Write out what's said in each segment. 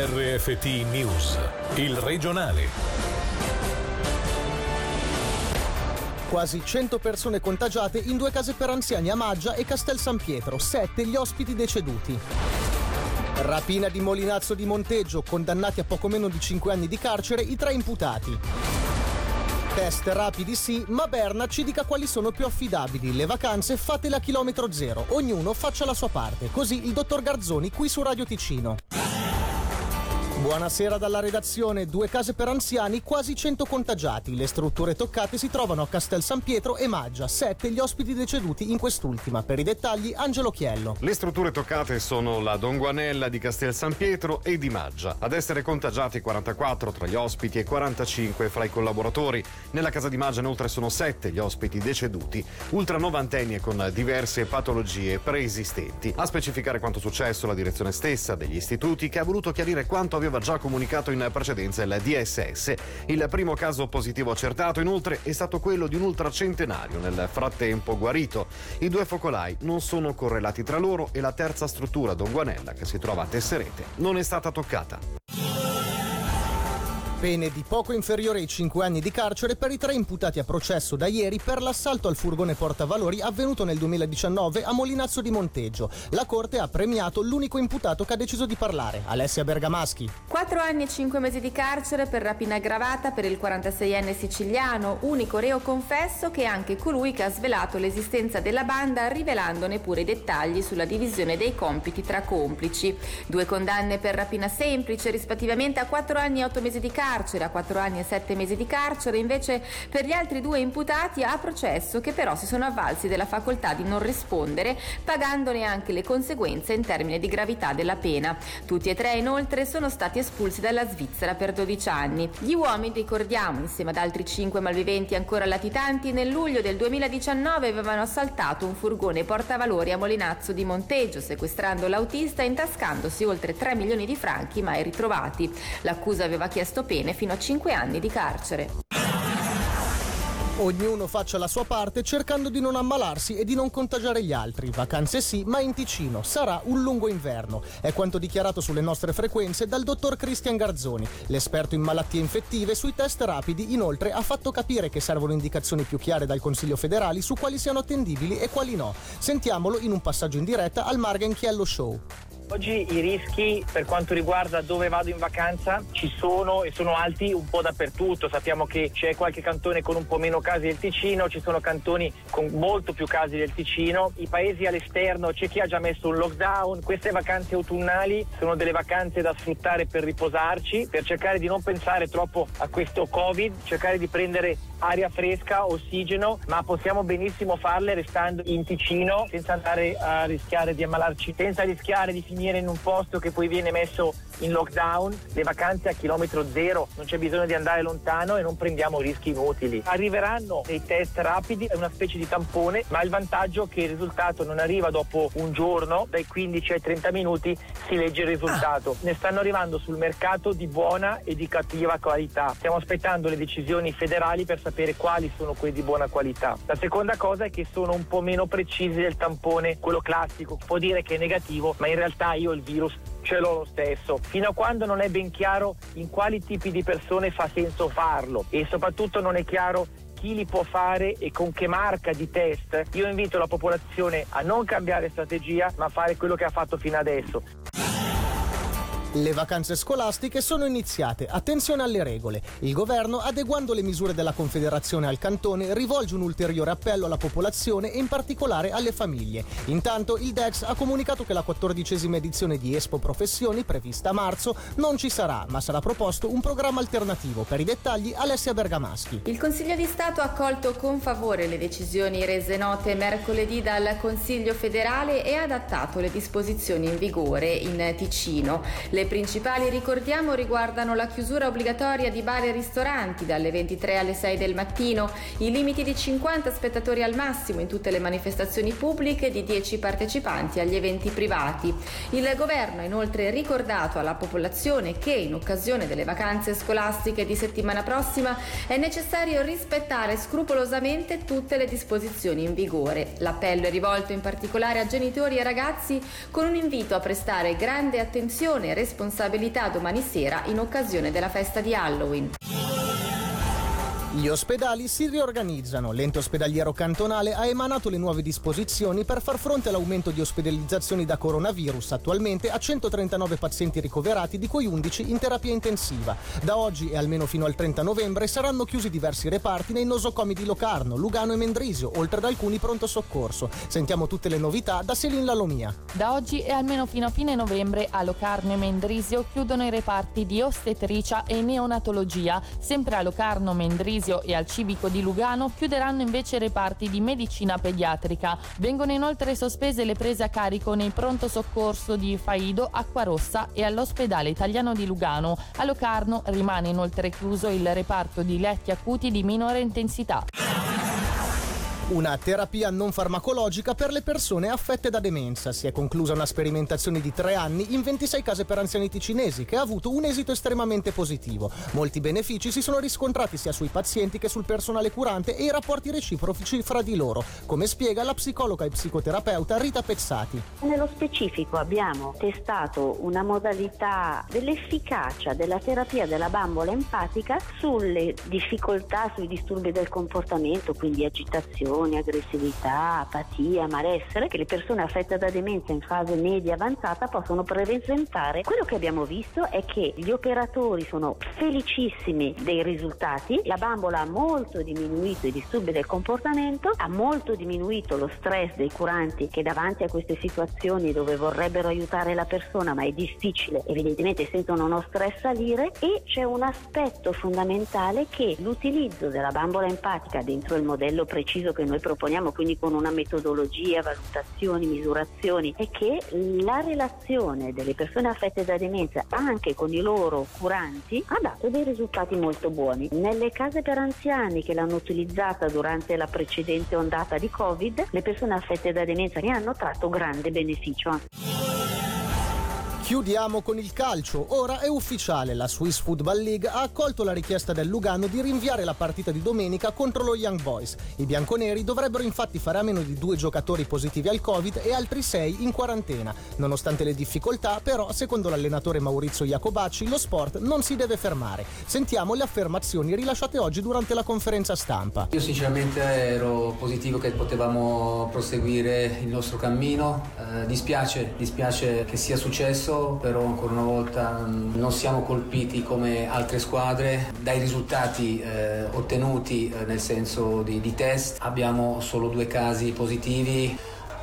RFT News, il regionale. Quasi 100 persone contagiate in due case per anziani a Maggia e Castel San Pietro, 7 gli ospiti deceduti. Rapina di Molinazzo di Monteggio, condannati a poco meno di 5 anni di carcere i tre imputati. Test rapidi sì, ma Berna ci dica quali sono più affidabili. Le vacanze fatele a chilometro zero, ognuno faccia la sua parte. Così il dottor Garzoni qui su Radio Ticino. Buonasera dalla redazione. Due case per anziani, quasi 100 contagiati. Le strutture toccate si trovano a Castel San Pietro e Maggia. Sette gli ospiti deceduti in quest'ultima. Per i dettagli, Angelo Chiello. Le strutture toccate sono la Donguanella di Castel San Pietro e di Maggia. Ad essere contagiati 44 tra gli ospiti e 45 fra i collaboratori. Nella casa di Maggia inoltre sono sette gli ospiti deceduti, ultra novantenni e con diverse patologie preesistenti. A specificare quanto successo la direzione stessa degli istituti che ha voluto chiarire quanto aveva aveva già comunicato in precedenza il DSS. Il primo caso positivo accertato inoltre è stato quello di un ultracentenario nel frattempo guarito. I due focolai non sono correlati tra loro e la terza struttura Donguanella che si trova a Tesserete non è stata toccata. Pene di poco inferiore ai 5 anni di carcere per i tre imputati a processo da ieri per l'assalto al furgone portavalori avvenuto nel 2019 a Molinazzo di Monteggio. La Corte ha premiato l'unico imputato che ha deciso di parlare, Alessia Bergamaschi. 4 anni e 5 mesi di carcere per rapina aggravata per il 46enne siciliano, unico reo confesso che è anche colui che ha svelato l'esistenza della banda rivelandone pure i dettagli sulla divisione dei compiti tra complici. Due condanne per rapina semplice rispettivamente a 4 anni e 8 mesi di carcere carcere, a 4 anni e 7 mesi di carcere, invece per gli altri due imputati a processo che però si sono avvalsi della facoltà di non rispondere, pagandone anche le conseguenze in termini di gravità della pena. Tutti e tre inoltre sono stati espulsi dalla Svizzera per 12 anni. Gli uomini, ricordiamo, insieme ad altri 5 malviventi ancora latitanti, nel luglio del 2019 avevano assaltato un furgone portavalori a Molinazzo di Monteggio, sequestrando l'autista e intascandosi oltre 3 milioni di franchi mai ritrovati. L'accusa aveva chiesto pena pene fino a 5 anni di carcere. Ognuno faccia la sua parte cercando di non ammalarsi e di non contagiare gli altri. Vacanze sì, ma in Ticino. Sarà un lungo inverno. È quanto dichiarato sulle nostre frequenze dal dottor Cristian Garzoni. L'esperto in malattie infettive sui test rapidi inoltre ha fatto capire che servono indicazioni più chiare dal Consiglio federale su quali siano attendibili e quali no. Sentiamolo in un passaggio in diretta al Margen Chiello Show. Oggi i rischi per quanto riguarda dove vado in vacanza ci sono e sono alti un po' dappertutto. Sappiamo che c'è qualche cantone con un po' meno casi del Ticino, ci sono cantoni con molto più casi del Ticino. I paesi all'esterno c'è chi ha già messo un lockdown. Queste vacanze autunnali sono delle vacanze da sfruttare per riposarci, per cercare di non pensare troppo a questo Covid, cercare di prendere aria fresca, ossigeno, ma possiamo benissimo farle restando in Ticino senza andare a rischiare di ammalarci, senza rischiare di finire in un posto che poi viene messo in lockdown, le vacanze a chilometro zero, non c'è bisogno di andare lontano e non prendiamo rischi inutili. Arriveranno dei test rapidi, è una specie di tampone, ma il vantaggio è che il risultato non arriva dopo un giorno, dai 15 ai 30 minuti si legge il risultato. Ne stanno arrivando sul mercato di buona e di cattiva qualità. Stiamo aspettando le decisioni federali per sapere quali sono quelli di buona qualità. La seconda cosa è che sono un po' meno precisi del tampone, quello classico. Può dire che è negativo, ma in realtà io il virus ce l'ho lo stesso, fino a quando non è ben chiaro in quali tipi di persone fa senso farlo e soprattutto non è chiaro chi li può fare e con che marca di test, io invito la popolazione a non cambiare strategia ma a fare quello che ha fatto fino adesso. Le vacanze scolastiche sono iniziate, attenzione alle regole. Il governo, adeguando le misure della Confederazione al cantone, rivolge un ulteriore appello alla popolazione e in particolare alle famiglie. Intanto il DEX ha comunicato che la quattordicesima edizione di Espo Professioni, prevista a marzo, non ci sarà, ma sarà proposto un programma alternativo. Per i dettagli Alessia Bergamaschi. Il Consiglio di Stato ha accolto con favore le decisioni rese note mercoledì dal Consiglio federale e ha adattato le disposizioni in vigore in Ticino. Le principali, ricordiamo, riguardano la chiusura obbligatoria di bar e ristoranti dalle 23 alle 6 del mattino, i limiti di 50 spettatori al massimo in tutte le manifestazioni pubbliche e di 10 partecipanti agli eventi privati. Il governo ha inoltre ricordato alla popolazione che in occasione delle vacanze scolastiche di settimana prossima è necessario rispettare scrupolosamente tutte le disposizioni in vigore. L'appello è rivolto in particolare a genitori e ragazzi con un invito a prestare grande attenzione e domani sera in occasione della festa di Halloween. Gli ospedali si riorganizzano. L'ente ospedaliero cantonale ha emanato le nuove disposizioni per far fronte all'aumento di ospedalizzazioni da coronavirus attualmente a 139 pazienti ricoverati, di cui 11 in terapia intensiva. Da oggi e almeno fino al 30 novembre saranno chiusi diversi reparti nei nosocomi di Locarno, Lugano e Mendrisio, oltre ad alcuni pronto soccorso. Sentiamo tutte le novità da Selin Lalomia. Da oggi e almeno fino a fine novembre a Locarno e Mendrisio chiudono i reparti di ostetricia e neonatologia. Sempre a Locarno, Mendrisio Mendrisio e al Civico di Lugano chiuderanno invece reparti di medicina pediatrica. Vengono inoltre sospese le prese a carico nei pronto soccorso di Faido, Acquarossa e all'ospedale italiano di Lugano. A Locarno rimane inoltre chiuso il reparto di letti acuti di minore intensità. Una terapia non farmacologica per le persone affette da demenza. Si è conclusa una sperimentazione di tre anni in 26 case per anzianiti cinesi che ha avuto un esito estremamente positivo. Molti benefici si sono riscontrati sia sui pazienti che sul personale curante e i rapporti reciproci fra di loro, come spiega la psicologa e psicoterapeuta Rita Pezzati. Nello specifico abbiamo testato una modalità dell'efficacia della terapia della bambola empatica sulle difficoltà, sui disturbi del comportamento, quindi agitazione aggressività, apatia, malessere che le persone affette da demenza in fase media avanzata possono presentare. Quello che abbiamo visto è che gli operatori sono felicissimi dei risultati, la bambola ha molto diminuito i disturbi del comportamento, ha molto diminuito lo stress dei curanti che davanti a queste situazioni dove vorrebbero aiutare la persona ma è difficile, evidentemente sentono uno stress salire e c'è un aspetto fondamentale che l'utilizzo della bambola empatica dentro il modello preciso che noi proponiamo, quindi con una metodologia, valutazioni, misurazioni, è che la relazione delle persone affette da demenza anche con i loro curanti ha dato dei risultati molto buoni. Nelle case per anziani che l'hanno utilizzata durante la precedente ondata di Covid, le persone affette da demenza ne hanno tratto grande beneficio. Chiudiamo con il calcio. Ora è ufficiale, la Swiss Football League ha accolto la richiesta del Lugano di rinviare la partita di domenica contro lo Young Boys. I bianconeri dovrebbero infatti fare a meno di due giocatori positivi al Covid e altri sei in quarantena. Nonostante le difficoltà, però, secondo l'allenatore Maurizio Iacobacci, lo sport non si deve fermare. Sentiamo le affermazioni rilasciate oggi durante la conferenza stampa. Io sinceramente ero positivo che potevamo proseguire il nostro cammino. Eh, dispiace, dispiace che sia successo però ancora una volta non siamo colpiti come altre squadre dai risultati eh, ottenuti eh, nel senso di, di, test. Abbiamo solo due casi positivi.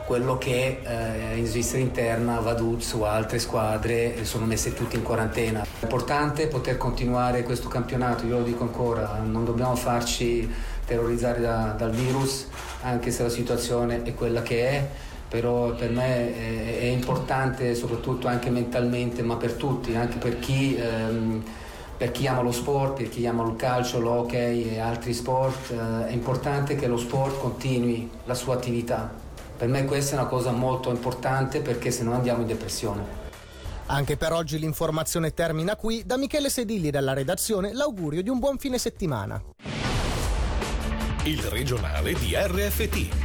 Quello che eh, in Svizzera interna, Vaduz o altre squadre sono messe tutte in quarantena. È importante poter continuare questo campionato, io lo dico ancora, non dobbiamo farci terrorizzare da, dal virus, anche se la situazione è quella che è però per me è, è, importante soprattutto anche mentalmente, ma per tutti, anche per chi, ehm, per chi ama lo sport, per chi ama il calcio, l'hockey e altri sport, eh, è importante che lo sport continui la sua attività. Per me questa è una cosa molto importante perché se no andiamo in depressione. Anche per oggi l'informazione termina qui. Da Michele Sedilli dalla redazione l'augurio di un buon fine settimana. Il regionale di RFT,